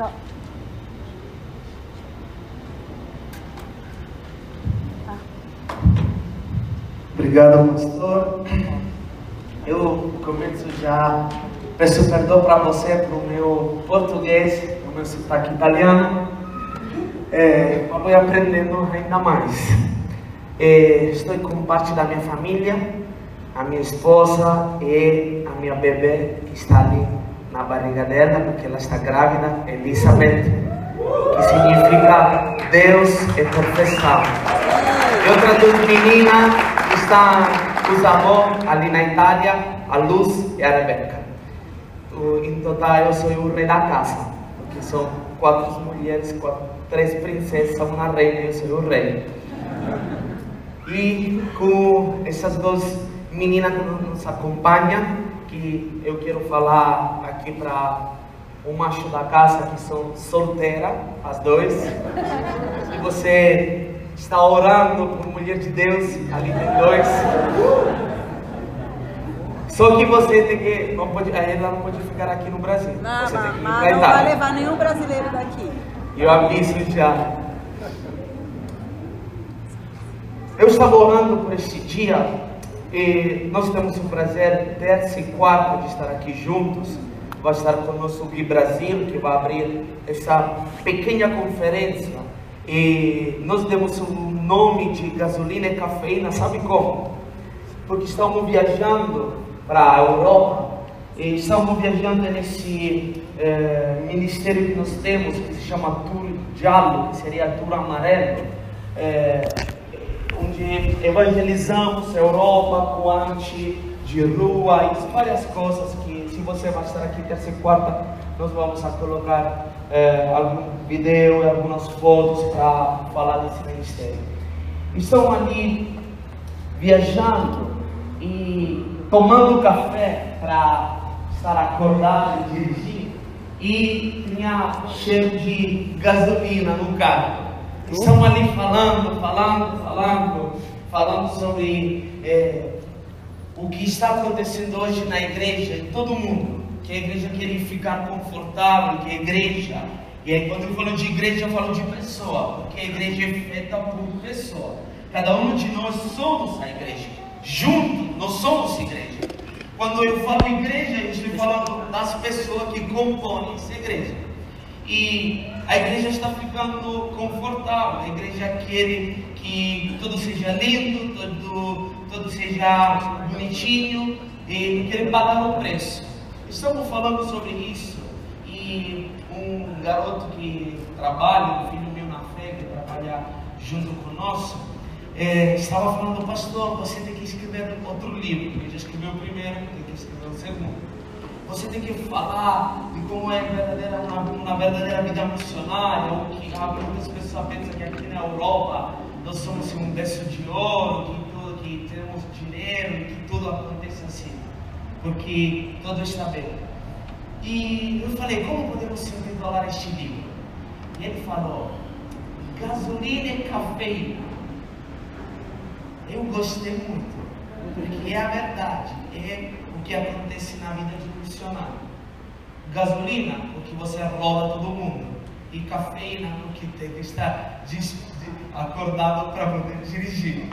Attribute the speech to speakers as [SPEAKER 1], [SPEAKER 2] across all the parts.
[SPEAKER 1] Tá.
[SPEAKER 2] Obrigado, pastor. Eu começo já. Peço perdão para você pelo meu português, o meu sotaque italiano. É, vou aprendendo ainda mais. É, estou com parte da minha família, a minha esposa e a minha bebê que está ali na barriga dela, porque ela está grávida, Elizabeth, que significa Deus é perfeição. E outra duas meninas que estão os avós ali na Itália, a Luz e a Rebeca. Em total eu sou o rei da casa, porque são quatro mulheres, quatro, três princesas, uma reina eu sou o rei. E com essas duas meninas que nos acompanham, que eu quero falar aqui para o macho da casa, que são solteiras, as duas. Se você está orando por mulher de Deus, ali tem dois. Só que você tem que. Não pode, ela não pode ficar aqui no Brasil.
[SPEAKER 1] Não,
[SPEAKER 2] você tem que ir
[SPEAKER 1] mas
[SPEAKER 2] pra
[SPEAKER 1] não vai levar nenhum brasileiro daqui.
[SPEAKER 2] Eu aviso já. Eu estava orando por este dia e nós temos o prazer, terça e quarta, de estar aqui juntos. Vai estar conosco o Gui Brasil, que vai abrir essa pequena conferência. E nós demos o nome de gasolina e cafeína, sabe como? Porque estamos viajando para a Europa e estamos viajando nesse eh, ministério que nós temos, que se chama Tour Giallo, que seria Tour Amarelo, eh, onde evangelizamos a Europa com arte de rua e várias coisas que, se você vai estar aqui terça e quarta, nós vamos colocar eh, algum vídeo e algumas fotos para falar desse ministério. Estão ali viajando e tomando café para estar acordado e dirigir e tinha cheiro de gasolina no carro. Estão ali falando, falando, falando, falando sobre eh, o que está acontecendo hoje na igreja, em todo mundo. Que a igreja quer ficar confortável, que a igreja, e aí quando eu falo de igreja, eu falo de pessoa, porque a igreja é feita por pessoa. Cada um de nós somos a igreja. Juntos, nós somos igreja. Quando eu falo igreja, eu estou falando das pessoas que compõem essa igreja. E a igreja está ficando confortável, a igreja quer que tudo seja lindo, tudo, tudo seja bonitinho e quer pagar o preço. Estamos falando sobre isso e um garoto que trabalha, um filho meu na fé, que trabalha junto conosco, eh, estava falando, pastor, você tem que escrever outro livro. Ele já escreveu o primeiro, tem que escrever o segundo. Você tem que falar de como é verdadeira, uma, uma verdadeira vida missionária, ou que ah, muitas pessoas pensam que aqui na Europa nós somos um berço de ouro, que, tudo, que temos dinheiro que tudo acontece assim, porque tudo está bem. E eu falei, como podemos intitular este livro? E ele falou, gasolina e cafeína. Eu gostei muito, porque é a verdade, é o que acontece na vida de missionário. Gasolina, porque você roda todo mundo, e cafeína, porque tem que estar acordado para poder dirigir.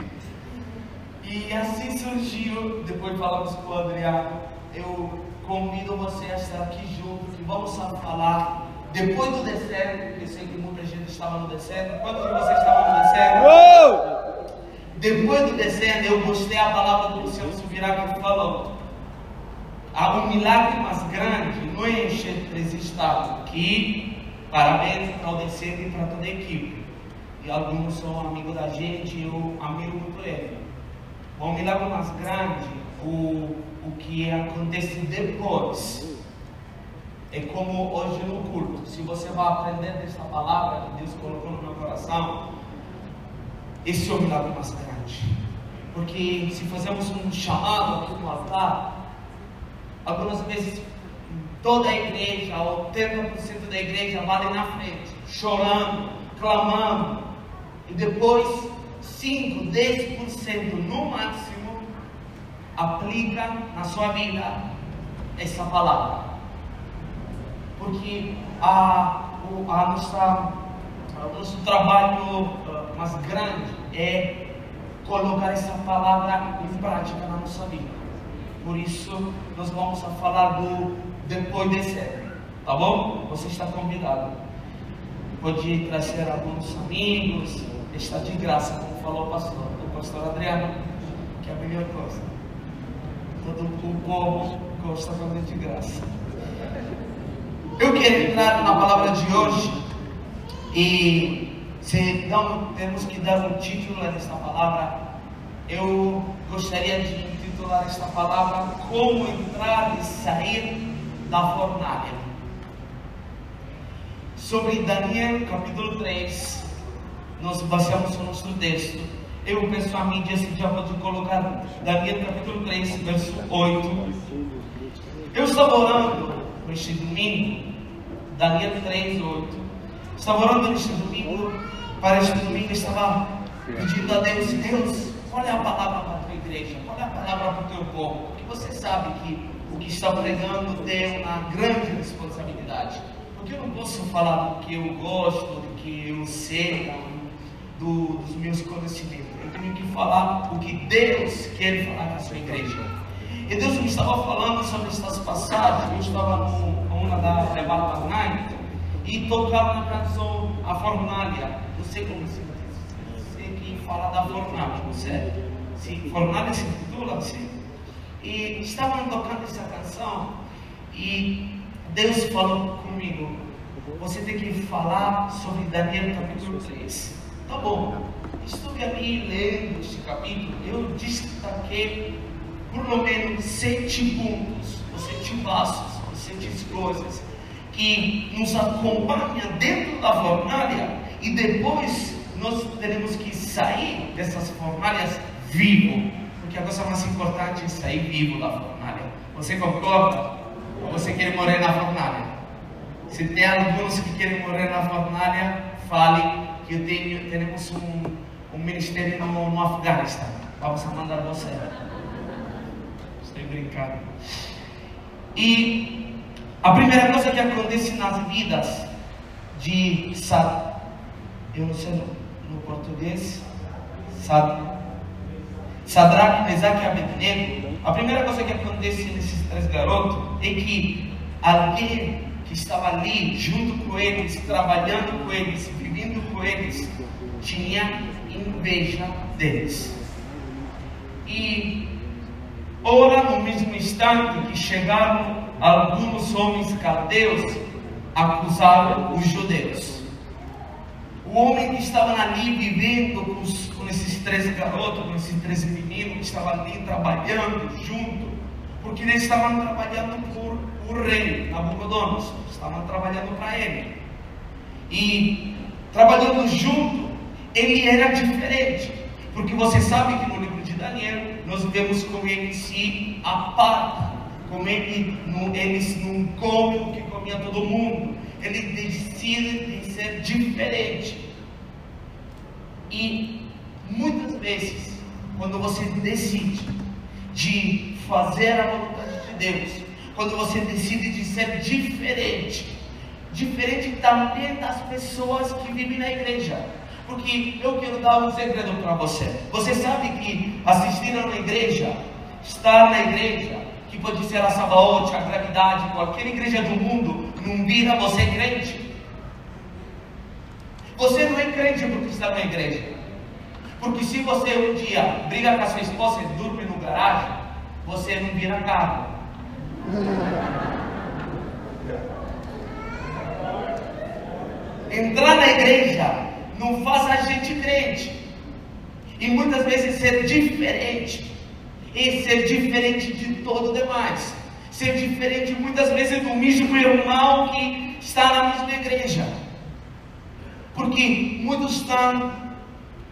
[SPEAKER 2] E assim surgiu, depois falamos com o Adriano, eu convido você a estar aqui junto, que vamos falar depois do deserto, eu sei que muita gente estava no deserto, quantos de vocês estavam no deserto? Depois do deserto, eu gostei a palavra do Luciano Subirá que falou. Há um milagre mais grande não é encher que parabéns para o deserto e para toda a equipe. E alguns são amigos da gente, eu admiro muito ele. O milagre mais grande, o, o que acontece depois, é como hoje no culto. Se você vai aprender dessa palavra que Deus colocou no meu coração, esse é o milagre mais grande. Porque se fazemos um chamado aqui no altar, algumas vezes toda a igreja, 80% da igreja vai ali na frente, chorando, clamando, e depois 5, 10% no máximo aplica na sua vida essa palavra. Porque ah, o, a nossa, o nosso trabalho uh, mais grande é colocar essa palavra em prática na nossa vida. Por isso, nós vamos falar do depois de ser, tá bom? Você está convidado. Pode trazer alguns amigos, está de graça, como falou o pastor, o pastor Adriano, que é a melhor coisa. Todo o povo gosta é de graça. Eu quero entrar na palavra de hoje e se não temos que dar um título a esta palavra, eu gostaria de intitular esta palavra Como entrar e sair da fornalha. Sobre Daniel capítulo 3, nós baseamos o nosso texto. Eu pessoalmente esse dia pode colocar Daniel capítulo 3, verso 8. Eu estava orando neste domingo, Daniel 3, 8. Estava orando neste domingo, para este domingo estava pedindo a Deus, Deus, é a palavra para a tua igreja? É a palavra para o teu povo? Porque você sabe que o que está pregando tem uma grande responsabilidade. Porque eu não posso falar do que eu gosto, do que eu sei, do, dos meus conhecimentos. Eu tenho que falar o que Deus quer falar com a sua igreja. E Deus me estava falando sobre estas passagens. Eu estava numa da Rebata Night e tocava na canção A Fornalha. Não sei como se fala da fornalha, certo? Se fornalha se titula assim. E estavam tocando essa canção e Deus falou comigo: você tem que falar sobre Daniel capítulo 3. Tá bom, estive ali lendo este capítulo, eu destaquei por lo menos sete pontos, ou sete passos, ou sete coisas que nos acompanham dentro da fornalha e depois nós teremos que sair dessas fornalhas vivo, porque a coisa mais importante é sair vivo da fornalha. Você concorda? Ou você quer morrer na fornalha? Se tem alguns que querem morrer na fornalha, fale que eu tenho, temos um, um ministério no, no Afeganistão. Vamos mandar você. Estou brincando. E a primeira coisa que acontece nas vidas de Sad, eu não sei no português, Sadraque, Mesaque e Abednego, a primeira coisa que acontece nesses três garotos é que alguém que estava ali junto com eles, trabalhando com eles, vivendo com eles, tinha inveja deles. E ora no mesmo instante que chegaram alguns homens caldeus, acusaram os judeus. O homem que estava ali vivendo com, os, com esses três garotos, com esses três meninos que estavam ali trabalhando junto, porque eles estavam trabalhando por o rei Nabucodonosor, estavam trabalhando para ele. E trabalhando junto, ele era diferente, porque você sabe que no livro de Daniel nós vemos como ele se aparta, como ele, não, eles não comem o que comia todo mundo ele decide de ser diferente. E muitas vezes, quando você decide de fazer a vontade de Deus, quando você decide de ser diferente, diferente também das pessoas que vivem na igreja. Porque eu quero dar um segredo para você. Você sabe que assistir a uma igreja, estar na igreja, que pode ser a Sabaote, a Gravidade, qualquer igreja do mundo, não vira você crente. Você não é crente porque está na igreja. Porque se você um dia briga com a sua esposa e dorme no garagem, você não vira carro. Entrar na igreja não faz a gente crente. E muitas vezes ser diferente e ser diferente de todo o demais. Ser diferente muitas vezes do mesmo irmão que está na mesma igreja. Porque muitos estão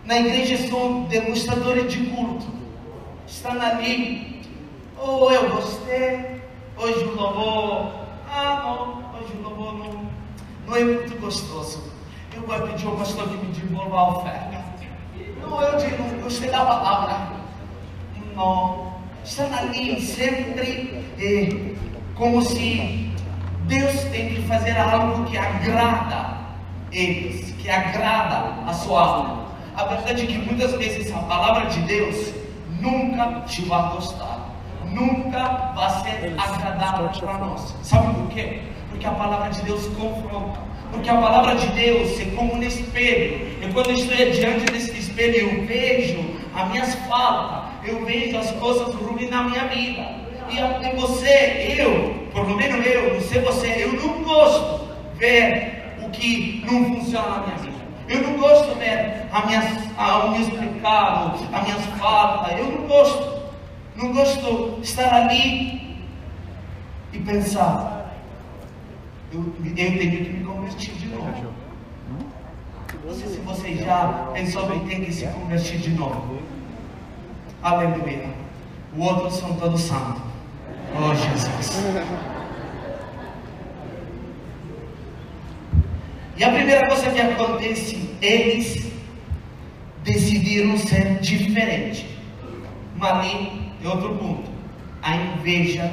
[SPEAKER 2] na igreja são degustadores de culto. Estão ali. Oh, eu gostei. Hoje o louvor. Ah, não. Hoje o louvor não, não é muito gostoso. Eu vou pedir ao pastor que me devolva a oferta. Não, eu não gostei da palavra estão ali sempre eh, como se Deus tem que fazer algo que agrada eles, que agrada a sua alma. A verdade é que muitas vezes a palavra de Deus nunca te vai gostar, nunca vai ser agradável para nós. Sabe por quê? Porque a palavra de Deus confronta. Porque a palavra de Deus é como um espelho. E quando eu estou diante desse espelho, eu vejo as minhas faltas, eu vejo as coisas ruins na minha vida. E, e você, eu, por lo menos eu, não sei você, eu não gosto de ver o que não funciona na minha vida. Eu não gosto de ver as minhas, os meus pecados, as minhas faltas. Eu não gosto. Não gosto de estar ali e pensar. Eu, eu tenho que me converter de novo. Não sei se você já pensou que tem que se converter de novo. Aleluia. O outro são todos santos. Oh Jesus. E a primeira coisa que acontece, eles decidiram ser diferentes. Mas ali é outro ponto. A inveja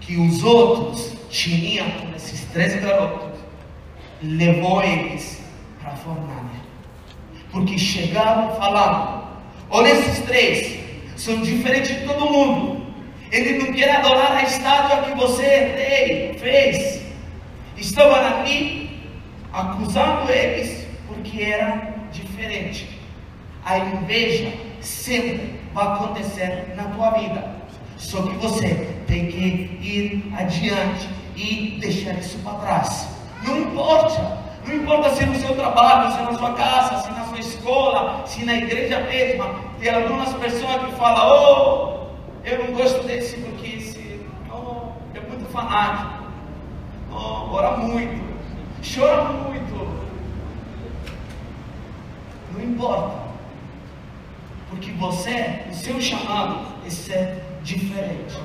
[SPEAKER 2] que os outros tinham com esses três garotos levou eles para a fornalha. Porque chegaram falando: olha esses três, são diferentes de todo mundo. Ele não quer adorar a estátua que você fez. Estavam ali acusando eles porque era diferente. A inveja sempre vai acontecer na tua vida. Só que você tem que ir adiante e deixar isso para trás. Não importa. Não importa se no seu trabalho, se na sua casa, se na sua escola, se na igreja mesma. Tem algumas pessoas que falam, oh, eu não gosto desse porque esse oh, é muito fanático. Oh, ora muito, chora muito. Não importa. Porque você, o seu chamado é ser diferente.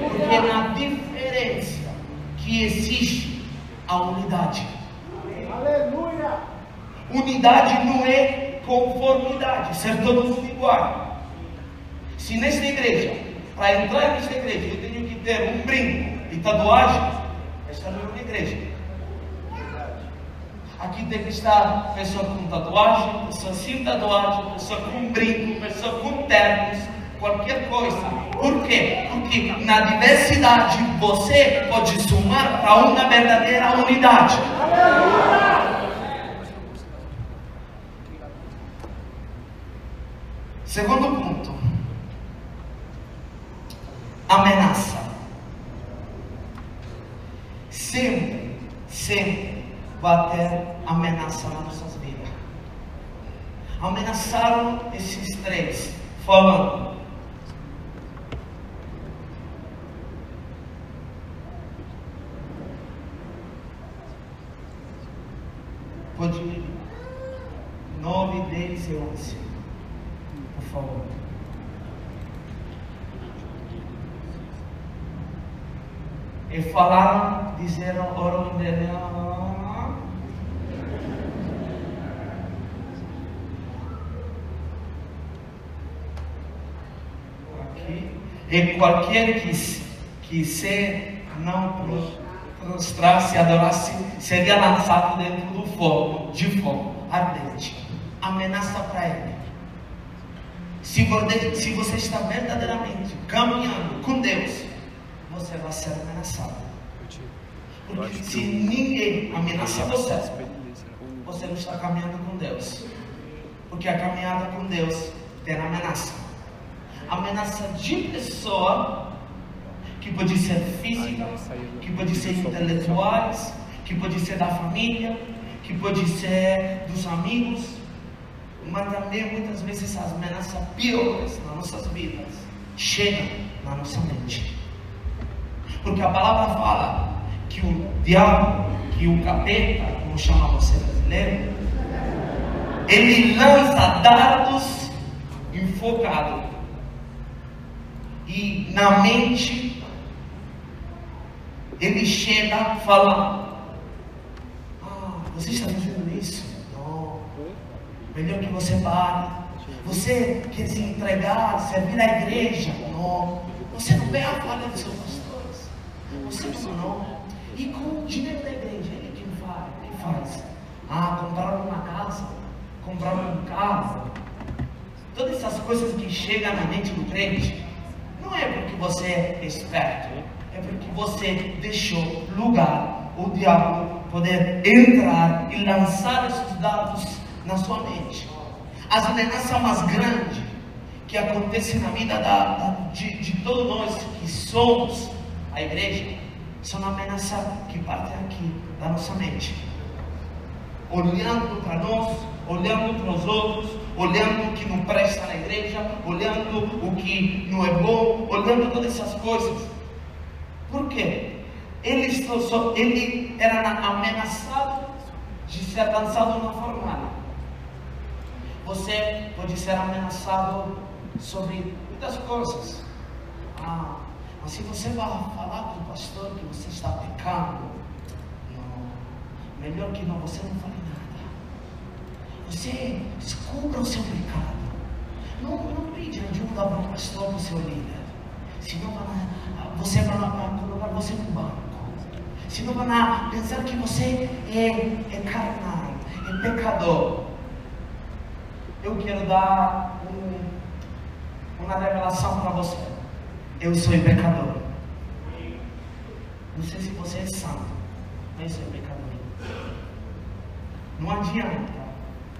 [SPEAKER 2] Porque é na diferença que existe a unidade.
[SPEAKER 1] Aleluia!
[SPEAKER 2] Unidade não é conformidade, ser todo mundo igual. Se nesta igreja, para entrar nesta igreja, eu tenho que ter um brinco e tatuagem, esta não é uma igreja. Aqui tem que estar pessoa com tatuagem, pessoa sem tatuagem, pessoa com brinco, pessoa com ternos, qualquer coisa. Por quê? Porque na diversidade você pode somar para uma verdadeira unidade. Segundo ponto, ameaça. Sempre, sempre vai ter ameaça nas nossas vidas. Ameaçaram esses três, falando: Pode ir. 9, 10 e 11. Por favor. E dele. Aqui. E qualquer que, que se não prostrasse, adorasse, seria lançado dentro do fogo, de fogo ardente. Ameaça para ele. Se você, se você está verdadeiramente caminhando com Deus, você vai ser ameaçado. Porque se ninguém ameaça você, você não está caminhando com Deus. Porque a caminhada com Deus tem ameaça. Ameaça de pessoa que pode ser física, que pode ser intelectuais, que pode ser da família, que pode ser dos amigos, mas também muitas vezes as ameaças piores nas nossas vidas chegam na nossa mente. Porque a palavra fala que o diabo, que o capeta, como chama você brasileiro, ele lança dardos enfocados. E na mente ele chega falando: Ah, você está fazendo isso? Não. Melhor que você pare. Você quer se entregar, servir à igreja? Não. Você não vê a falha dos seus pastores. Você não. não. E com o dinheiro da igreja, ele que faz? que faz? Ah, comprar uma casa, comprar um carro. Todas essas coisas que chegam na mente do crente, não é porque você é esperto, é porque você deixou lugar o diabo poder entrar e lançar esses dados na sua mente. As ameaças mais grandes que acontecem na vida da, da, de, de todos nós que somos a igreja são ameaças que partem aqui da nossa mente. Olhando para nós, olhando para os outros, olhando o que não presta na igreja, olhando o que não é bom, olhando todas essas coisas. Por quê? Ele, ele era ameaçado de ser lançado na fornalha. Você pode ser ameaçado sobre muitas coisas. Ah, mas se você vai falar com o pastor que você está pecando, não, melhor que não, você não fale nada. Você descubra o seu pecado. Não, não pede ajuda para o pastor, para o seu líder. Senão você vai colocar você no banco. Senão vai pensar que você é, é carnal, é pecador. Eu quero dar um, uma revelação para você. Eu sou pecador. Não sei se você é santo, mas eu sou pecador. Não adianta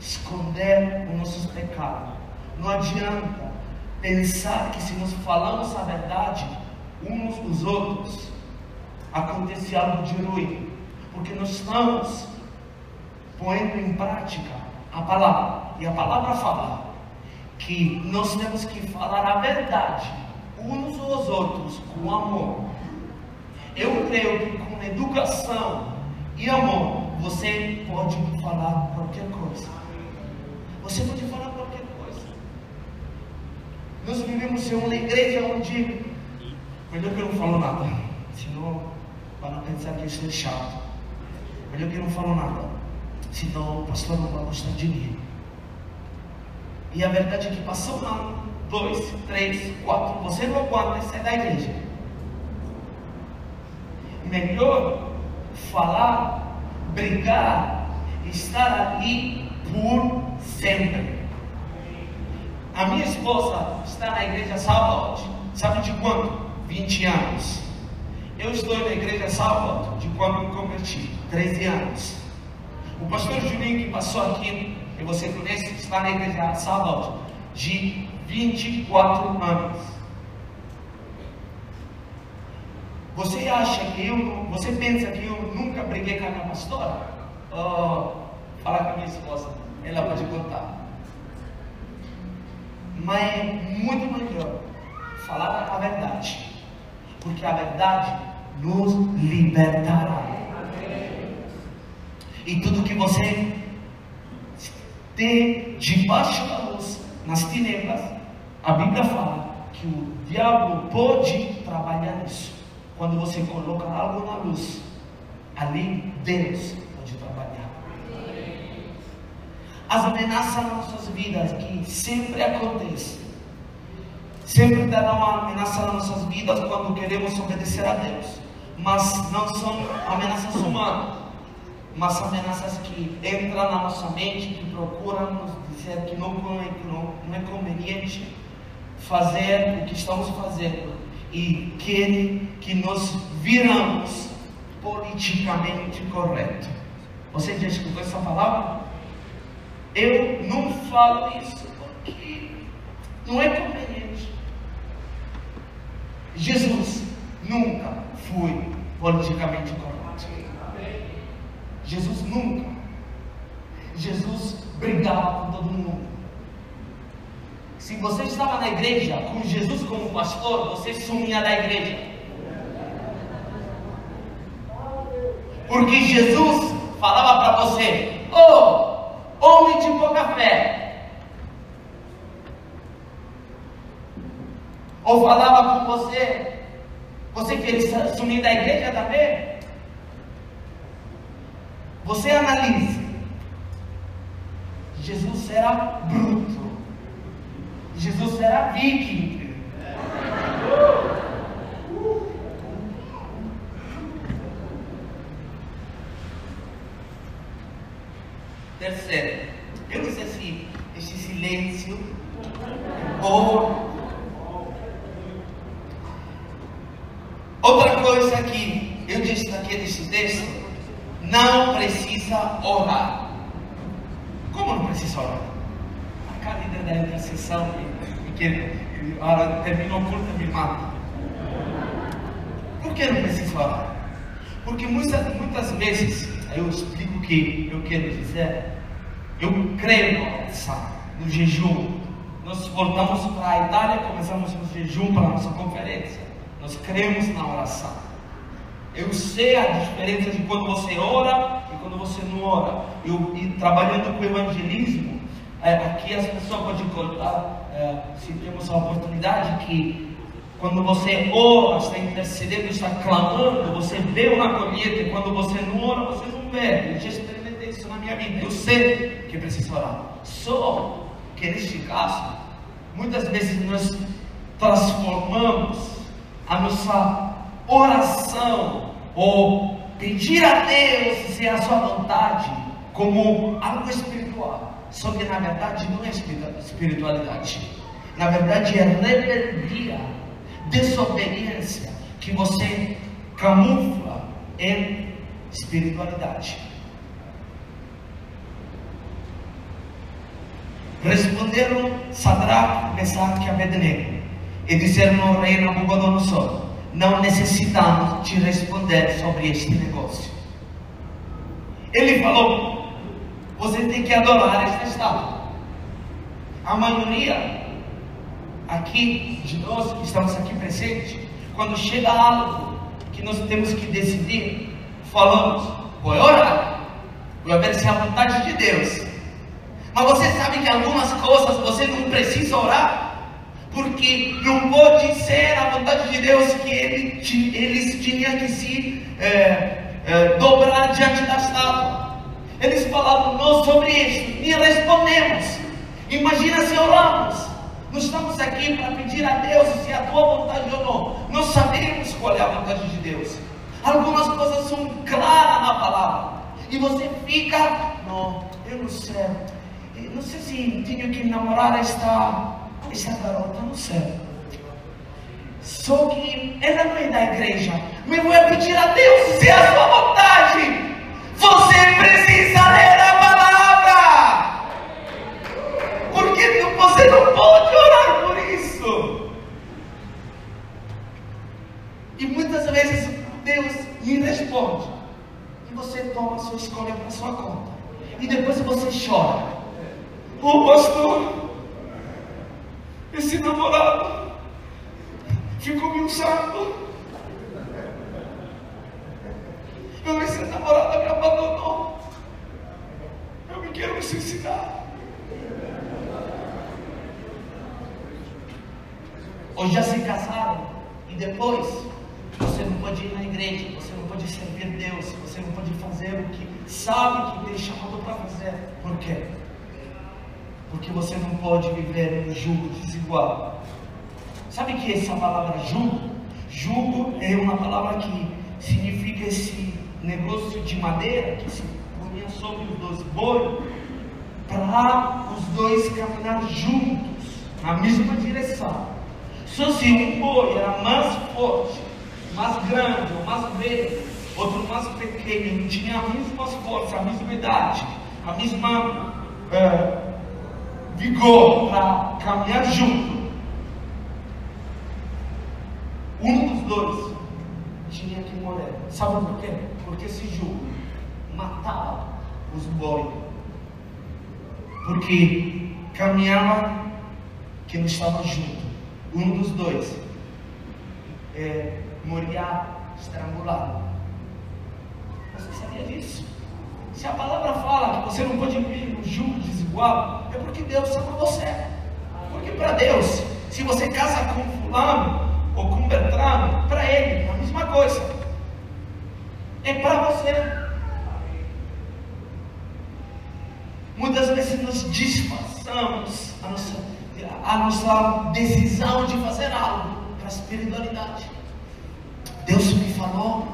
[SPEAKER 2] esconder os nossos pecados. Não adianta pensar que se nós falamos a verdade uns os outros, acontece algo de ruim, porque nós estamos pondo em prática a palavra, e a palavra fala que nós temos que falar a verdade uns aos outros com amor. Eu creio que com educação e amor você pode falar qualquer coisa. Você pode falar qualquer coisa. Nós vivemos em uma igreja onde melhor que eu não falo nada, senão para pensar que eu sou chato. Melhor que eu não falo nada, senão o pastor não vai gostar de mim. E a verdade é que passou ano, dois, três, quatro, você não aguenta e sai da igreja. Melhor falar, brigar, estar ali por sempre. A minha esposa está na igreja sábado, sabe de quanto? 20 anos. Eu estou na igreja sábado de quando me converti, 13 anos. O pastor Juninho que passou aqui, que você conhece, está na igreja sábado de 24 anos. Você acha que eu, você pensa que eu nunca briguei com a minha pastora? Oh, fala com a minha esposa, ela pode contar. Mas é muito melhor falar a verdade porque a verdade nos libertará. E tudo que você tem debaixo da luz, nas tinieblas, a Bíblia fala que o diabo pode trabalhar nisso. Quando você coloca algo na luz, ali Deus pode trabalhar. As ameaças nas nossas vidas que sempre acontecem Sempre terá uma ameaça nas nossas vidas quando queremos obedecer a Deus. Mas não são ameaças humanas, mas ameaças que entram na nossa mente, que procuram nos dizer que não, não, não é conveniente fazer o que estamos fazendo e querem que nós viramos politicamente correto. Você já escutou essa palavra? Eu não falo isso porque não é conveniente. Jesus nunca foi politicamente correto. Jesus nunca. Jesus brigava com todo mundo. Se você estava na igreja com Jesus como pastor, você sumia da igreja. Porque Jesus falava para você: Oh, homem de pouca fé, Ou falava com você, você queria sumir da igreja também? Você analise. Jesus era bruto. Jesus era viking. Terceiro, eu disse assim: este silêncio, é ou precisa orar. Como não precisa orar? A ideia da intercessão, que a hora terminou curta, me mata. Por que não precisa orar? Porque muitas, muitas vezes, eu explico o que eu quero dizer, eu creio na oração, no jejum. Nós voltamos para a Itália, começamos no jejum para a nossa conferência. Nós cremos na oração. Eu sei a diferença de quando você ora e quando você não ora. Eu, e trabalhando com evangelismo, é, aqui as pessoas podem contar, é, se temos a oportunidade, que quando você ora, está intercedendo, está clamando, você vê uma colheita, e quando você não ora, você não vê. Eu já experimentei isso na minha vida. Eu sei que preciso orar. Só que neste caso, muitas vezes nós transformamos a nossa oração ou pedir a Deus é a sua vontade como algo espiritual. Só que na verdade não é espiritualidade. Na verdade é rebeldia, desobediência que você camufla em espiritualidade. Responderam Sadraque, Mesaque e Abednego e disseram ao rei Nabucodonosor: Não necessitamos te responder sobre este negócio. Ele falou: Você tem que adorar esta estátua. A maioria aqui de nós que estamos aqui presentes, quando chega algo que nós temos que decidir, falamos: Vou orar, vou se é a vontade de Deus. Mas você sabe que algumas coisas você não precisa orar porque não pode ser a vontade de Deus que ele, eles tinham que se é, é, dobrar diante da estátua. Eles falaram não sobre isso e respondemos. Imagina se oramos. Nós estamos aqui para pedir a Deus se é a tua vontade ou não. Nós sabemos qual é a vontade de Deus. Algumas coisas são claras na palavra. E você fica, não, eu não sei. Eu não sei se tenho que namorar esta essa garota no céu. Só que ela não é da igreja. Eu vou pedir a Deus se é a sua vontade. Você precisa ler a palavra. Porque você não pode orar por isso. E muitas vezes Deus lhe responde. E você toma a sua escolha para sua conta. E depois você chora. Oh, pastor, esse namorado ficou me usando. Eu, esse namorado me abandonou. Eu me quero me suicidar. Ou já se casaram e depois você não pode ir na igreja, você não pode servir Deus, você não pode fazer o que sabe que tem chamado para fazer. Por quê? Porque você não pode viver um jugo desigual. Sabe que essa palavra jugo? Jugo é uma palavra que significa esse negócio de madeira que se punha sobre os dois bois para os dois caminhar juntos na mesma direção. Só se um boi era mais forte, mais grande ou mais velho, outro mais pequeno, não tinha a mesma força, a mesma idade, a mesma é, vigor para caminhar junto, um dos dois tinha que morrer. Sabe por quê? Porque esse jugo matava os bois. Porque caminhava que não estava junto. Um dos dois é, moria estrangulado. Você sabia disso? Se a palavra fala que você não pode vir no jugo desigual, é porque Deus ama você. Porque para Deus, se você casa com fulano ou com Beltrano, para ele é a mesma coisa. É para você. Muitas vezes nós disfarçamos a nossa, a nossa decisão de fazer algo para a espiritualidade. Deus me falou,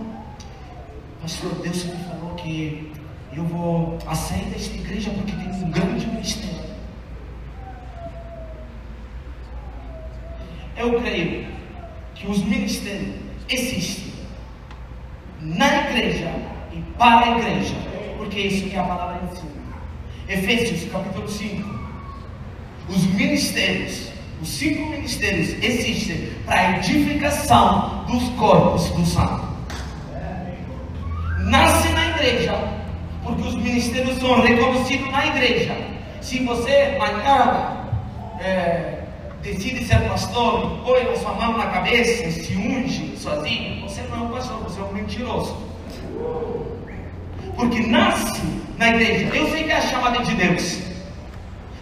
[SPEAKER 2] pastor, Deus me falou que eu vou sair desta igreja porque tem um grande mistério. Eu creio que os ministérios existem na igreja e para a igreja, porque é isso que a palavra ensina. Efésios capítulo 5. Os ministérios, os cinco ministérios existem para a edificação dos corpos do santo. Nasce na igreja, porque os ministérios são reconhecidos na igreja. Se você amanhã é, decide ser pastor, põe a sua mão na cabeça e se unge sozinho, você não é um pastor, você é um mentiroso. Porque nasce na igreja. Eu sei que é a chamada de Deus.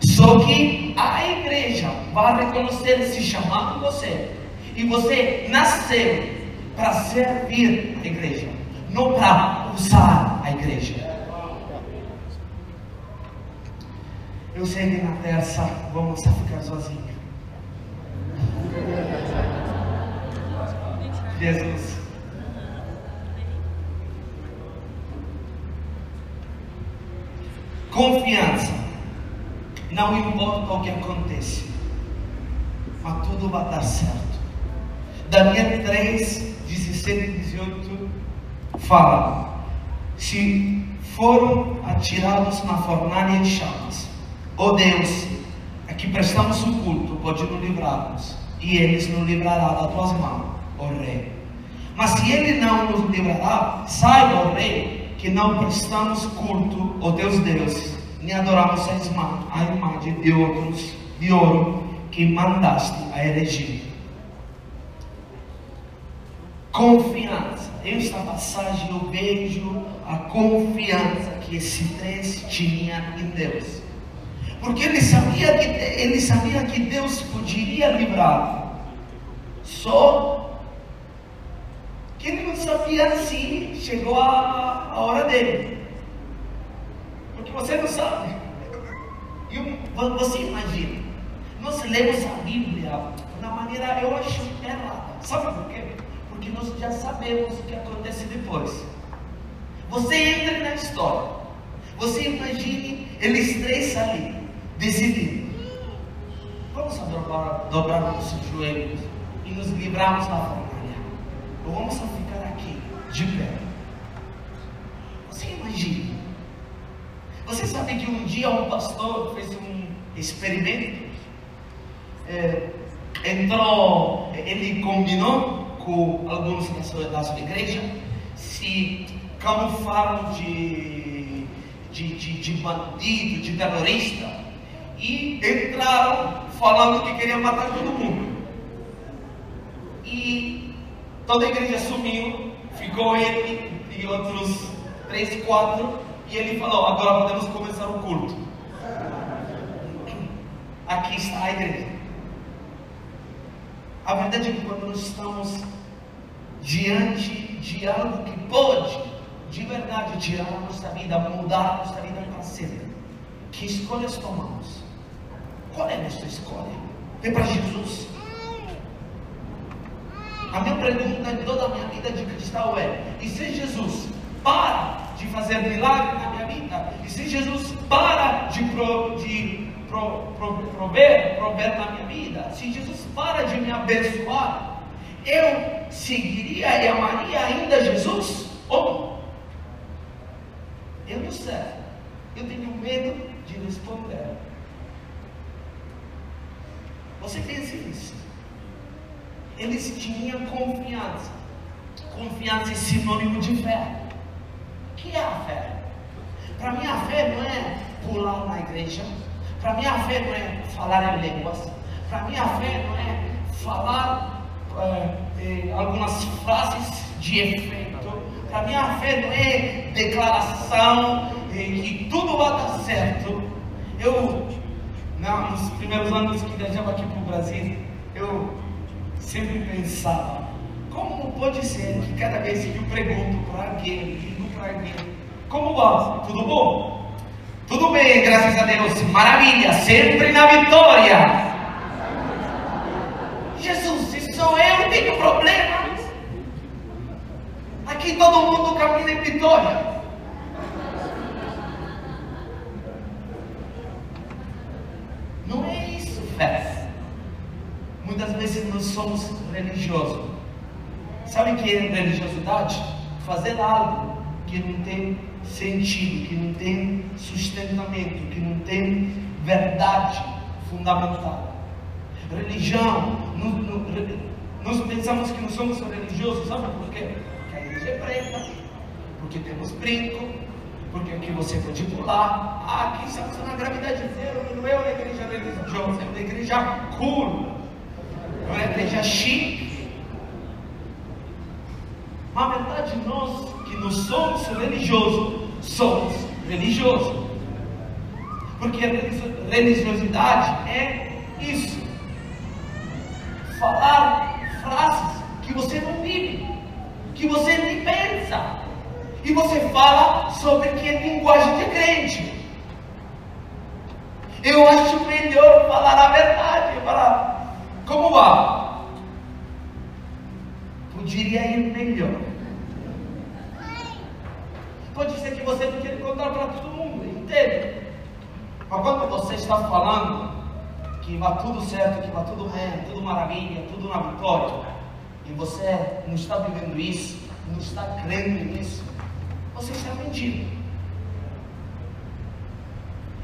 [SPEAKER 2] Só que a igreja vai reconhecer esse chamado em você. E você nasceu para servir a igreja, não para usar a igreja. Eu sei que na terça vamos ficar sozinhos. Jesus. Confiança. Não importa o que aconteça, mas tudo vai dar certo. Daniel 3, 17 e 18 fala: Se foram atirados na fornalha de chamas, ó Deus, a que prestamos o culto, pode nos livrar-nos, e eles nos livrará das tuas mãos, ó Rei. Mas se ele não nos livrará, saiba, ó Rei, que não prestamos culto ao Deus Deus, nem adoramos a imagem de outros de ouro que mandaste a erigir. Confiança. Esta passagem eu vejo a confiança que esse três tinha em Deus. Porque ele sabia que, ele sabia que Deus poderia livrar. Só que ele não sabia se chegou a, a hora dele. Porque você não sabe. E você imagina, nós lemos a Bíblia da maneira, eu acho, errada. Sabe por quê? Porque nós já sabemos o que acontece depois. Você entra na história. Você imagine eles três ali, decidindo. Vamos dobrar, dobrar nossos joelhos e nos livrarmos da fornalha. Ou vamos ficar aqui, de pé. Você imagina. Você sabe que um dia um pastor fez um experimento? É, entrou, ele combinou com alguns pessoas da sua igreja se camuflaram de, de, de, de bandido, de terrorista e entraram falando que queriam matar todo mundo. E toda a igreja sumiu, ficou ele e outros três, quatro, e ele falou: agora podemos começar o culto. Aqui está a igreja. A verdade é que quando nós estamos diante de algo que pode, de verdade, tirar a nossa vida, mudar a nossa vida para sempre, que escolhas tomamos? Qual é a nossa escolha? É para Jesus? A minha pergunta em toda a minha vida de cristão é: e se Jesus para de fazer milagre na minha vida? E se Jesus para de, pro, de pro, pro, prover, prover na minha vida? Se Jesus para de me abençoar, eu seguiria e amaria ainda Jesus? Ou eu não sei. Eu tenho medo de responder. Você pensa nisso? Eles tinham confiança. Confiança é sinônimo de fé. O que é a fé? Para mim, a fé não é pular na igreja. Para mim, a fé não é falar em línguas. Para mim, a fé não é falar é, é, algumas frases de efeito. Para mim, a fé não é declaração é, que tudo vai dar certo. Eu, não, nos primeiros anos que viajava aqui para o Brasil, eu sempre pensava, como pode ser que cada vez que eu pergunto para alguém, digo para alguém, como vai? Tudo bom? Tudo bem, graças a Deus, maravilha, sempre na vitória. Jesus, se sou eu, tenho problema. Aqui todo mundo caminha em vitória. Nós somos religiosos. Sabe o que é religiosidade? Fazer algo que não tem sentido, que não tem sustentamento, que não tem verdade fundamental. Religião, nós pensamos que não somos religiosos, sabe por quê? Porque a igreja é preta, porque temos brinco, porque aqui você pode pular. Ah, aqui estamos na gravidade zero, não é uma igreja religiosa, é uma igreja cool, é uma igreja chique. Mas na verdade, nós que não somos religiosos, somos religiosos. Porque a religiosidade é isso. Falar frases que você não vive, que você nem pensa. E você fala sobre que é linguagem de crente. Eu acho melhor falar a verdade. Falar, como vá? Poderia ir melhor. Pode ser que você não queira contar para todo mundo, entende? Mas quando você está falando que vai tudo certo, que vai tudo bem, tudo maravilha, tudo na vitória, e você não está vivendo isso, não está crendo nisso, você está mentindo.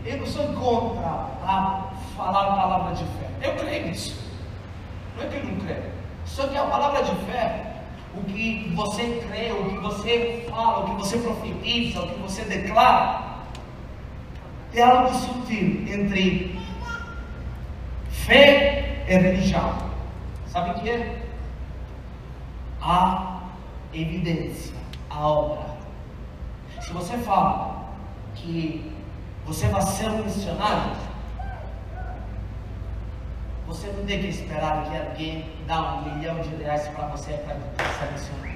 [SPEAKER 2] Eu não sou contra a falar a palavra de fé. Eu creio nisso. Não é que eu não creio. Só que a palavra de fé, o que você crê, o que você fala, o que você profetiza, o que você declara, é algo sutil entre fé e religião. Sabe o que é? A evidência, a obra. Se você fala que você vai ser um missionário, você não tem que esperar que alguém dê um milhão de reais para você para ser missionário.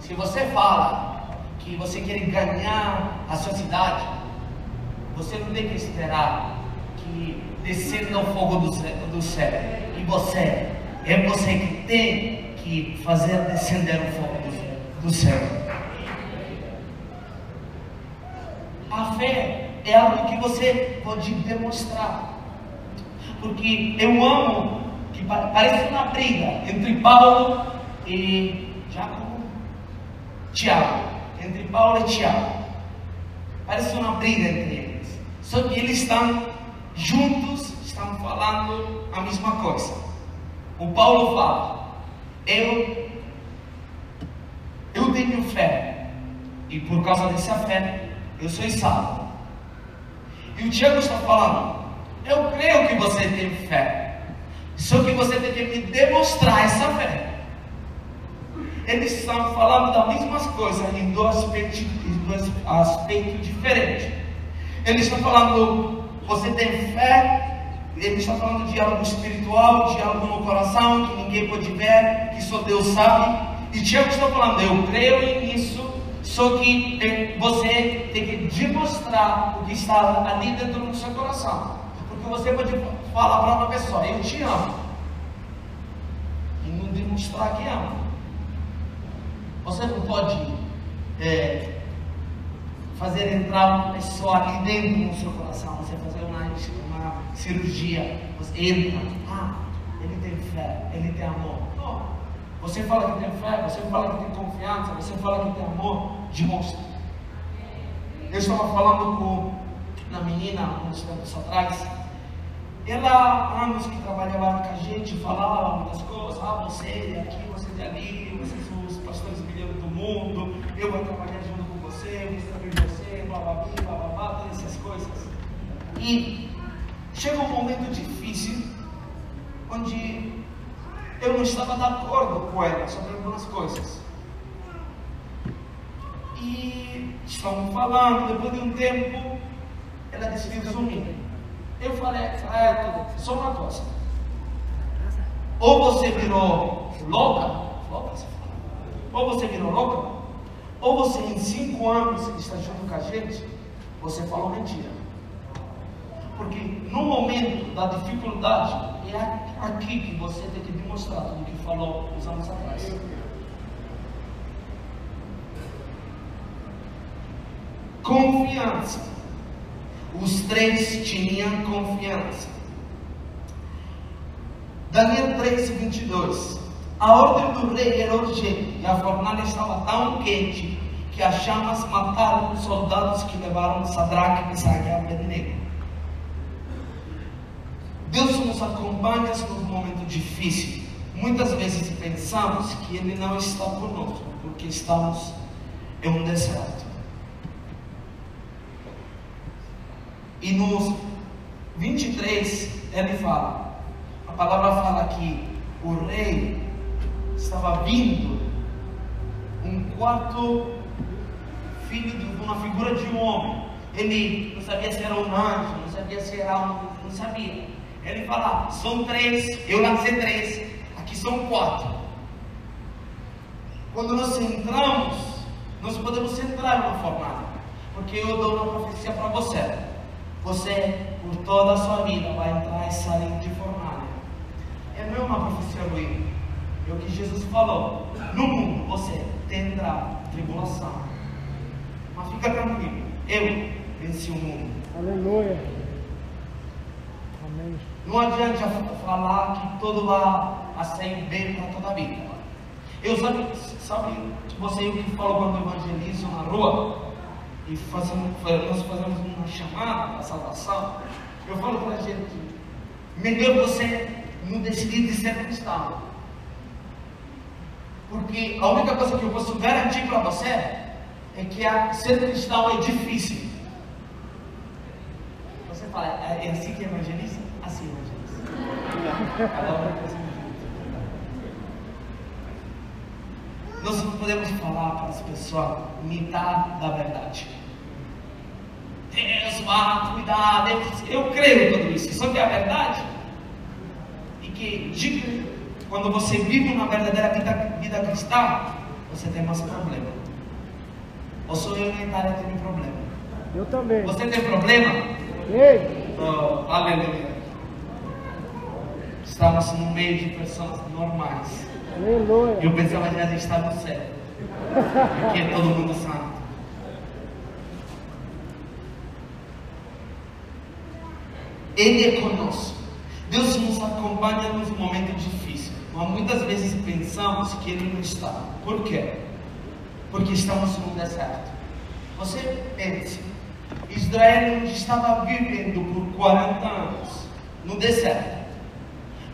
[SPEAKER 2] Se você fala que você quer ganhar a sua cidade, você não tem que esperar que descenda o fogo do céu, do céu. E você, é você que tem que fazer descender o fogo do céu. Fé é algo que você pode demonstrar. Porque eu amo que parece uma briga entre Paulo e Jacob, Tiago. Entre Paulo e Tiago. Parece uma briga entre eles. Só que eles estão juntos, estão falando a mesma coisa. O Paulo fala: Eu, eu tenho fé. E por causa dessa fé, eu sou salvo. E o Tiago está falando, eu creio que você tem fé, só que você tem que me demonstrar essa fé. Eles estão falando das mesmas coisas em dois aspectos, diferentes. Eles estão falando, você tem fé, ele está falando de algo espiritual, de algo no coração que ninguém pode ver, que só Deus sabe. E Tiago está falando, eu creio nisso, só que é, você tem que demonstrar o que está ali dentro do seu coração. Porque você pode falar para uma pessoa, eu te amo. E não demonstrar que ama. Você não pode é, fazer entrar uma pessoa ali dentro do seu coração. Você fazer uma, uma cirurgia. Você entra. Ah, ele tem fé, ele tem amor. Não. Você fala que tem fé, você fala que tem confiança, você fala que tem amor, demonstra. Eu estava falando com uma menina uns tempos atrás. Ela, há anos que trabalhava com a gente, falava muitas coisas. Ah, você é aqui, você é ali, vocês são os pastores milhões do mundo. Eu vou trabalhar junto com você, vou escrever você, blá blá blá, blá, blá, todas essas coisas. E chega um momento difícil, onde eu não estava de acordo com ela sobre algumas coisas. E estamos falando, depois de um tempo, ela decidiu sumir. Eu falei ela, só uma coisa. Ou você virou louca, louca você. Ou você virou louca, ou você em cinco anos está junto com a gente, você falou mentira. Porque no momento da dificuldade, é aqui que você tem que demonstrar tudo que falou uns anos atrás. Confiança. Os três tinham confiança. Daniel 3, 22. A ordem do rei era urgente e a fornalha estava tão quente que as chamas mataram os soldados que levaram Sadraque, Mesaque e Abednego. Deus nos acompanha nos momentos difíceis. Muitas vezes pensamos que Ele não está conosco, porque estamos em um deserto. E no 23 ele fala, a palavra fala que o rei estava vindo, um quarto filho de uma figura de um homem. Ele não sabia se era um anjo, não sabia se era um. não sabia. Ele fala, são três, eu lancei três, aqui são quatro. Quando nós entramos, nós podemos entrar numa fornalha. Porque eu dou uma profecia para você. Você, por toda a sua vida, vai entrar e sair de fornalha. É não é uma profecia ruim. É o que Jesus falou. No mundo você terá tribulação. Mas fica tranquilo. Eu venci o mundo.
[SPEAKER 1] Aleluia. Amém.
[SPEAKER 2] Não adianta falar que tudo vai sair bem para toda a vida. Eu sabe, sabe, você o que falou quando evangelizo na rua e fazemos, nós fazemos uma chamada para salvação. Eu falo para a gente, melhor você não decidir de ser cristão. Porque a única coisa que eu posso garantir para você é que a, ser cristão é difícil. Você fala, é, é assim que evangeliza? Assim evangeliza coisa Nós não podemos falar para as pessoas metade da verdade. Deus vai cuidar, Deus, eu creio em tudo isso. Só que é a verdade e que de, quando você vive uma verdadeira vida, vida cristã, você tem mais problema. Ou sou eu na Itália tenho problema?
[SPEAKER 1] Eu também.
[SPEAKER 2] Você tem problema?
[SPEAKER 1] Ei,
[SPEAKER 2] Oh, aleluia. Estamos no meio de pessoas normais.
[SPEAKER 1] Aleluia.
[SPEAKER 2] Eu pensava que a gente estava no céu. Porque é todo mundo santo. Ele é conosco. Deus nos acompanha nos momentos difíceis. Mas muitas vezes pensamos que Ele não está. Por quê? Porque estamos num deserto. Você pense, Israel estava vivendo por 40 anos no deserto.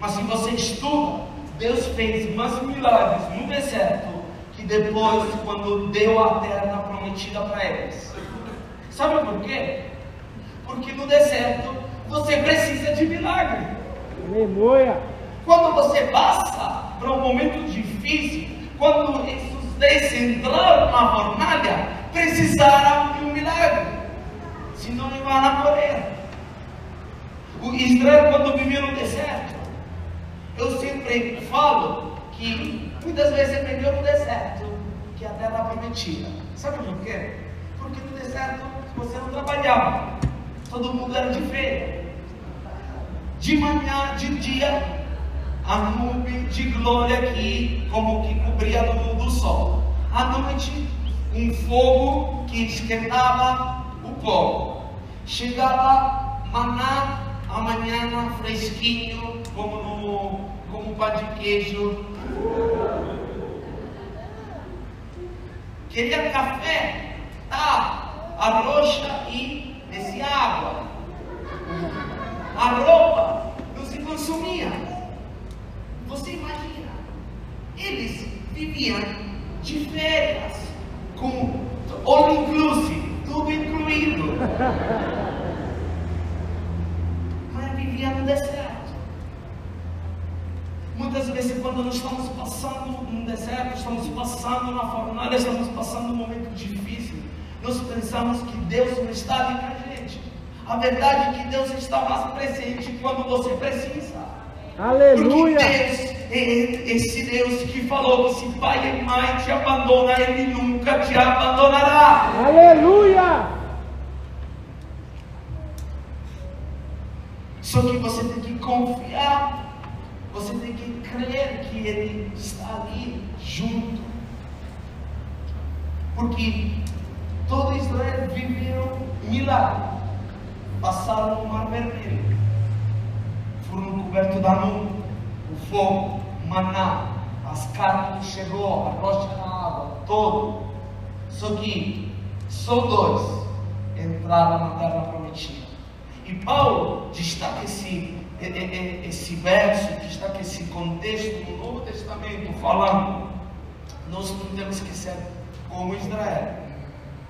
[SPEAKER 2] Mas se você estuda, Deus fez mais milagres no deserto que depois, quando deu a terra prometida para eles. Sabe por quê? Porque no deserto você precisa de milagre.
[SPEAKER 1] Aleluia.
[SPEAKER 2] Quando você passa por um momento difícil, quando esses dez entraram na fornalha, precisaram de um milagre. Senão não iam morrer. O Israel, quando vivia no deserto, eu sempre falo que muitas vezes é melhor no deserto que a terra prometida. Sabe por quê? Porque no deserto você não trabalhava, todo mundo era de feira. De manhã, de dia, a nuvem de glória aqui, como que cobria do, do sol. À noite, um fogo que esquentava o povo. Chegava maná amanhã fresquinho, de queijo. Queria café, tá? A roxa e descia água. A roupa não se consumia. Você imagina? Eles viviam de férias, com all inclusive, tudo incluído. Mas vivia no deserto. Muitas vezes, quando nós estamos passando no deserto, estamos passando na fornalha, estamos passando um momento difícil, nós pensamos que Deus não está ali com a gente. A verdade é que Deus está mais presente quando você precisa.
[SPEAKER 1] Aleluia.
[SPEAKER 2] Porque Deus é esse Deus que falou que se pai e mãe te abandona, Ele nunca te abandonará.
[SPEAKER 1] Aleluia.
[SPEAKER 2] Só que você tem que confiar, você tem que crer que Ele está ali junto. Porque todo Israel viveu milagre. Passaram o mar vermelho, foram cobertos da nuvem, o fogo, o maná, as carnes chegou, a rocha na água, todo. Só que só dois entraram na terra prometida. E Paulo destaca esse, esse verso, destaca esse contexto no Novo Testamento, falando: nós não temos que ser como Israel,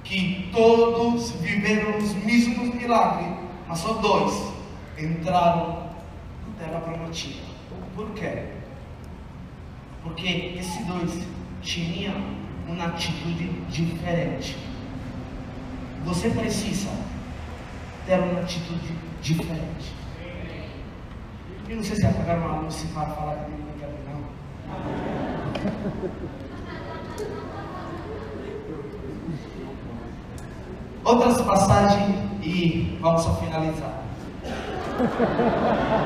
[SPEAKER 2] que todos viveram os mesmos milagres, mas só dois entraram na terra prometida. Por quê? Porque esses dois tinham uma atitude diferente. Você precisa ter uma atitude diferente. Eu não sei se apagaram uma luz para falar que não quero não. Outras passagens e vamos a finalizar.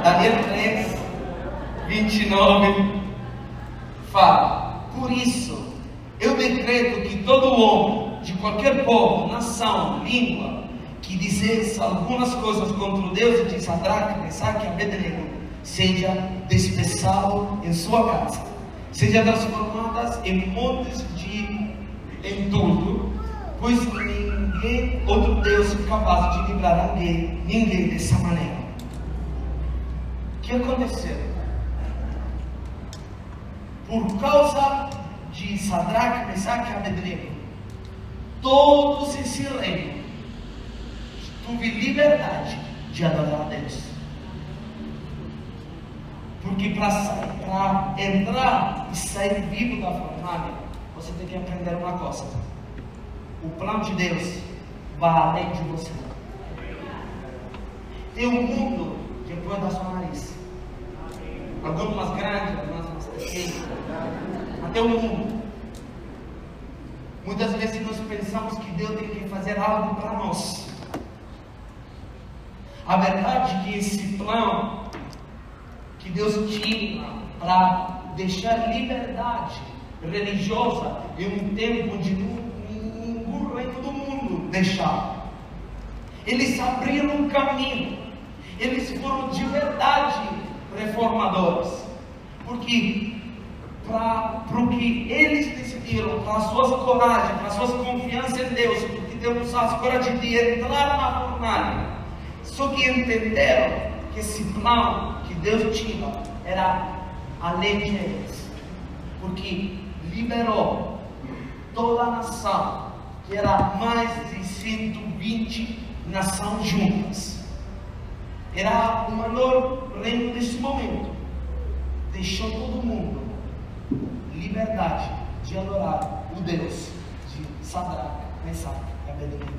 [SPEAKER 2] Daniel 3, 29 fala: Por isso eu decreto que todo homem de qualquer povo, nação, língua, que dizesse algumas coisas contra o Deus de Sadraque, Mesaque e Abednego, seja despeçado em sua casa, seja transformadas em montes de entulho, pois ninguém, outro Deus capaz de livrar ninguém, ninguém dessa maneira. O que aconteceu? Por causa de Sadraque, Mesaque e Abednego, todos esse reino tive liberdade de adorar a Deus. Porque para entrar e sair vivo da fornalha, você tem que aprender uma coisa. O plano de Deus vai além de você. Tem um mundo depois da sua nariz. Algumas grandes, algumas mais pequenas. Até o mundo. Muitas vezes nós pensamos que Deus tem que fazer algo para nós. A verdade é que esse plano que Deus tinha para deixar liberdade religiosa em um tempo de nenhum reino do mundo deixar. Eles abriram um caminho. Eles foram de verdade reformadores. Porque para o que eles decidiram, para as suas coragens, para as suas confianças em Deus, porque temos as coragem de entrar na fornalha. Só que entenderam que esse plano Deus tinha era de eles. Porque liberou toda a nação, que era mais de 120 nações juntas. Era o maior reino nesse momento. Deixou todo mundo liberdade de adorar o Deus de Sadraque, Mesaque e Abednego.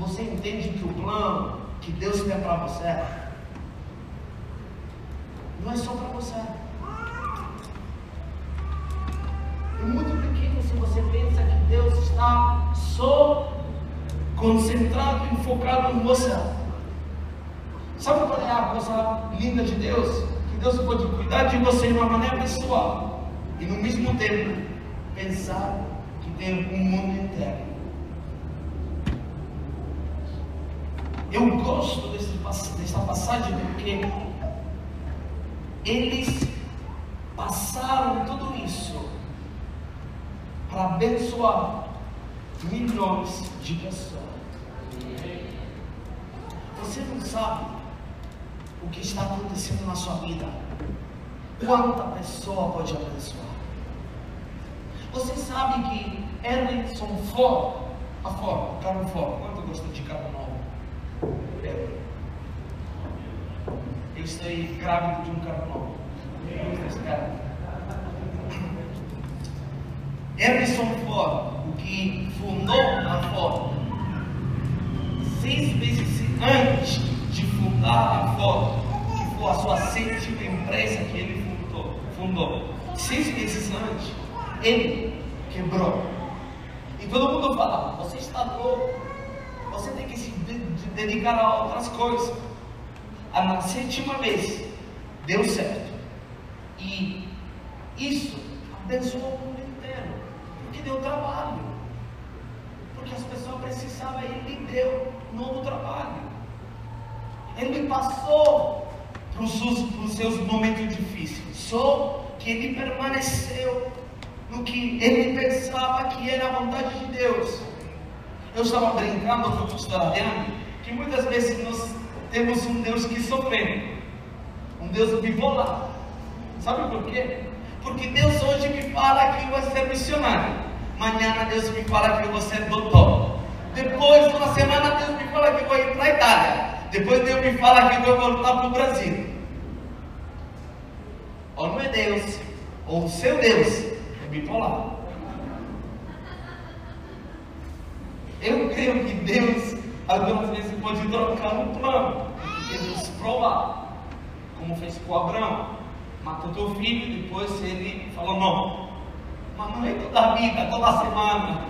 [SPEAKER 2] Você entende que o plano que Deus tem para você não é só para você. É muito pequeno se você pensa que Deus está só concentrado e focado em você. Sabe qual é a coisa linda de Deus? Que Deus pode cuidar de você de uma maneira pessoal e no mesmo tempo pensar que tem um mundo inteiro. Eu gosto desse, dessa passagem porque eles passaram tudo isso para abençoar milhões de pessoas. Você não sabe o que está acontecendo na sua vida. Quanta pessoa pode abençoar? Você sabe que Ellison Ford, a Ford, carro Ford, quanto gosta de carro novo? Eu. Eu estou grávido de um novo. Harrison Ford, o que fundou a Ford, seis meses antes de fundar a Ford, que foi a sua sétima empresa que ele fundou, fundou seis meses antes, ele quebrou. E todo mundo fala: você está louco, você tem que se dedicar a outras coisas. A na sétima vez deu certo. E isso abençoou o mundo inteiro, porque deu trabalho. Porque as pessoas precisavam, ele deu novo trabalho. Ele passou para os seus, momentos difíceis. Só que ele permaneceu no que ele pensava que era a vontade de Deus. Eu estava brincando com o Adriano que muitas vezes nós temos um Deus que sofre, um Deus bipolar. Sabe por quê? Porque Deus hoje me fala que vou ser missionário. Amanhã Deus me fala que vou ser doutor. Depois, uma semana, Deus me fala que vou ir para a Itália. Depois Deus me fala que eu vou voltar para o Brasil. Ou não é Deus, ou o seu Deus é bipolar. Eu creio que Deus, algumas vezes, pode trocar um plano e nos provar, como fez com Abraão. Matou teu filho, depois ele falou: Não, mas não é toda a vida, toda semana.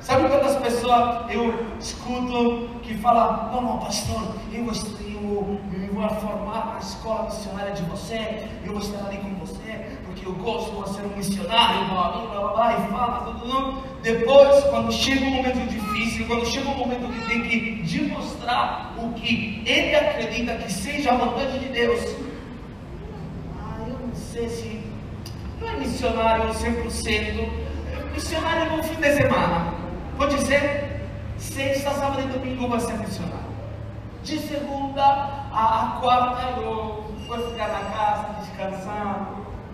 [SPEAKER 2] Sabe quantas pessoas eu escuto que falam: Não, não, pastor, eu, eu, eu vou formar na escola missionária de você, eu vou estar ali com você, porque eu gosto de ser um missionário, blá blá blá, blá e fala tudo. Não. Depois, quando chega um momento difícil, quando chega um momento que tem que demonstrar o que ele acredita que seja a vontade de Deus, ah, eu não sei se não é missionário 100%, é missionário no fim de semana. Pode ser sexta, sábado e domingo vai ser missionário. De segunda a, a quarta eu vou ficar na casa, descansando,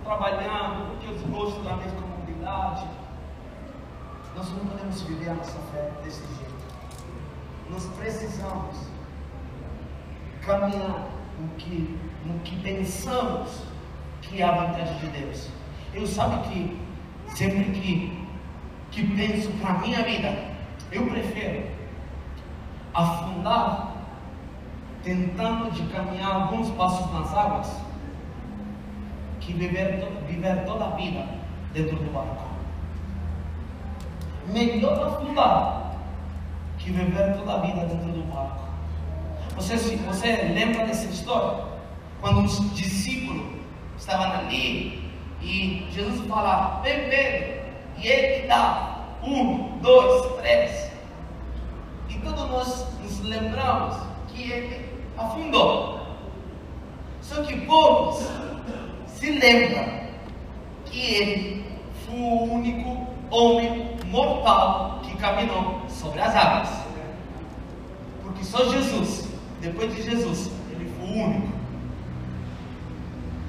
[SPEAKER 2] trabalhando, porque eu gosto da minha comunidade. Nós não podemos viver a nossa fé desse jeito. Nós precisamos caminhar no que, no que pensamos que é a vontade de Deus. Eu sabe que sempre que, que penso para a minha vida, eu prefiro afundar tentando de caminhar alguns passos nas águas que viver, viver toda a vida dentro do barco. Melhor afundar que viver toda a vida dentro do barco. Você, você lembra dessa história? Quando os discípulos estavam ali e Jesus fala, vem Pedro, e ele dá um, dois, três. E todos nós nos lembramos que ele afundou. Só que poucos se lembram que ele foi o único homem mortal que caminhou sobre as águas. Porque só Jesus, depois de Jesus, ele foi o único.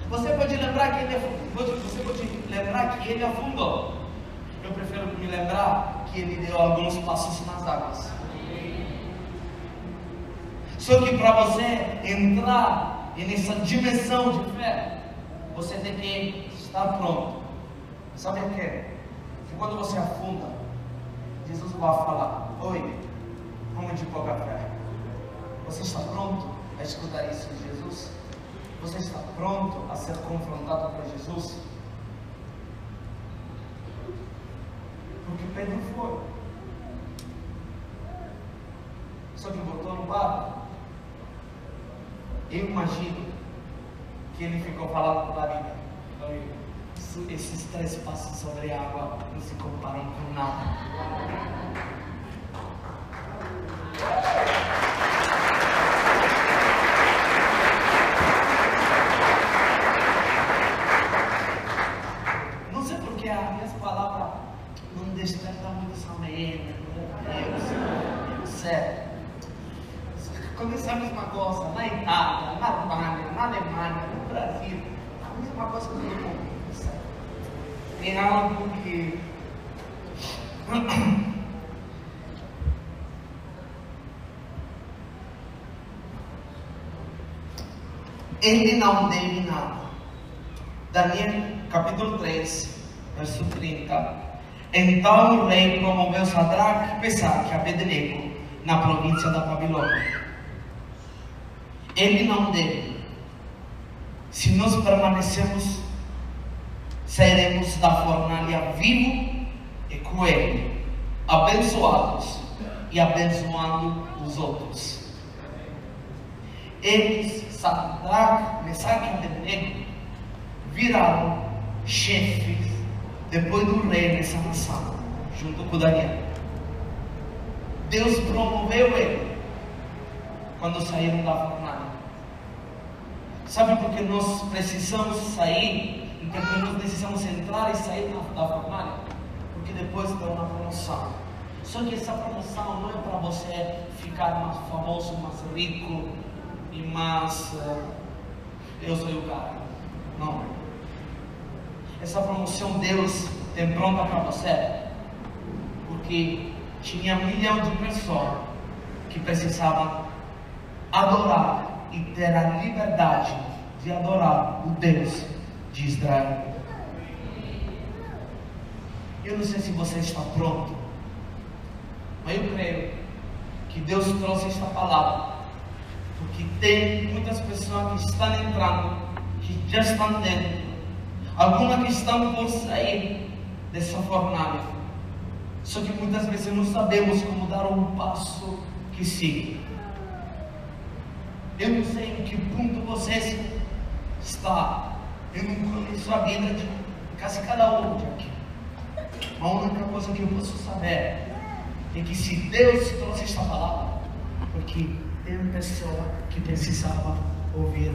[SPEAKER 2] Você pode lembrar que ele você pode lembrar que ele afundou. Eu prefiro me lembrar que ele deu alguns passos nas águas. Só que para você entrar nessa dimensão de fé, você tem que estar pronto. Sabe o que? Que quando você afunda, Jesus vai falar: Oi, homem de pouca fé. Você está pronto a escutar isso de Jesus? Você está pronto a ser confrontado por Jesus? Porque Pedro foi. Só que botou no barco. Eu imagino que ele ficou falando para a vida. Esses três passos sobre a água não se comparam com nada. Não sei porque as minhas palavras não despertam muito amém. Deus, sério. Começamos uma coisa na Itália, na Alemanha, na Alemanha, no Brasil. A mesma coisa que todo mundo. Tem algo que. Ele não deve nada. Daniel capítulo 3, verso 30. Então o rei promoveu Sadraque, Pesaque e Abednego na província da Babilônia. Ele não deve. Se nós permanecemos, seremos da fornalha vivo e com ele, abençoados e abençoando os outros. Eles, Sadraque, Mesaque e Abednego, viraram chefes depois do rei nessa nação, junto com Daniel. Deus promoveu ele quando saíram da fornalha. Sabe por que nós precisamos sair? E que nós precisamos entrar e sair da fornalha? Porque depois tem uma promoção. Só que essa promoção não é para você ficar mais famoso, mais rico e mais. Uh, eu sou o cara. Não. Essa promoção Deus tem pronta para você. Porque tinha um milhão de pessoas que precisavam adorar e ter a liberdade de adorar o Deus de Israel. Eu não sei se você está pronto, mas eu creio que Deus trouxe esta palavra, porque tem muitas pessoas que estão entrando, que já estão dentro, algumas que estão por sair dessa fornalha. Só que muitas vezes não sabemos como dar um passo que siga. Eu não sei em que ponto você está. Eu não conheço a vida de quase cada um de aqui. A única coisa que eu posso saber é que se Deus trouxe esta palavra, porque uma pessoa que precisava ouvir.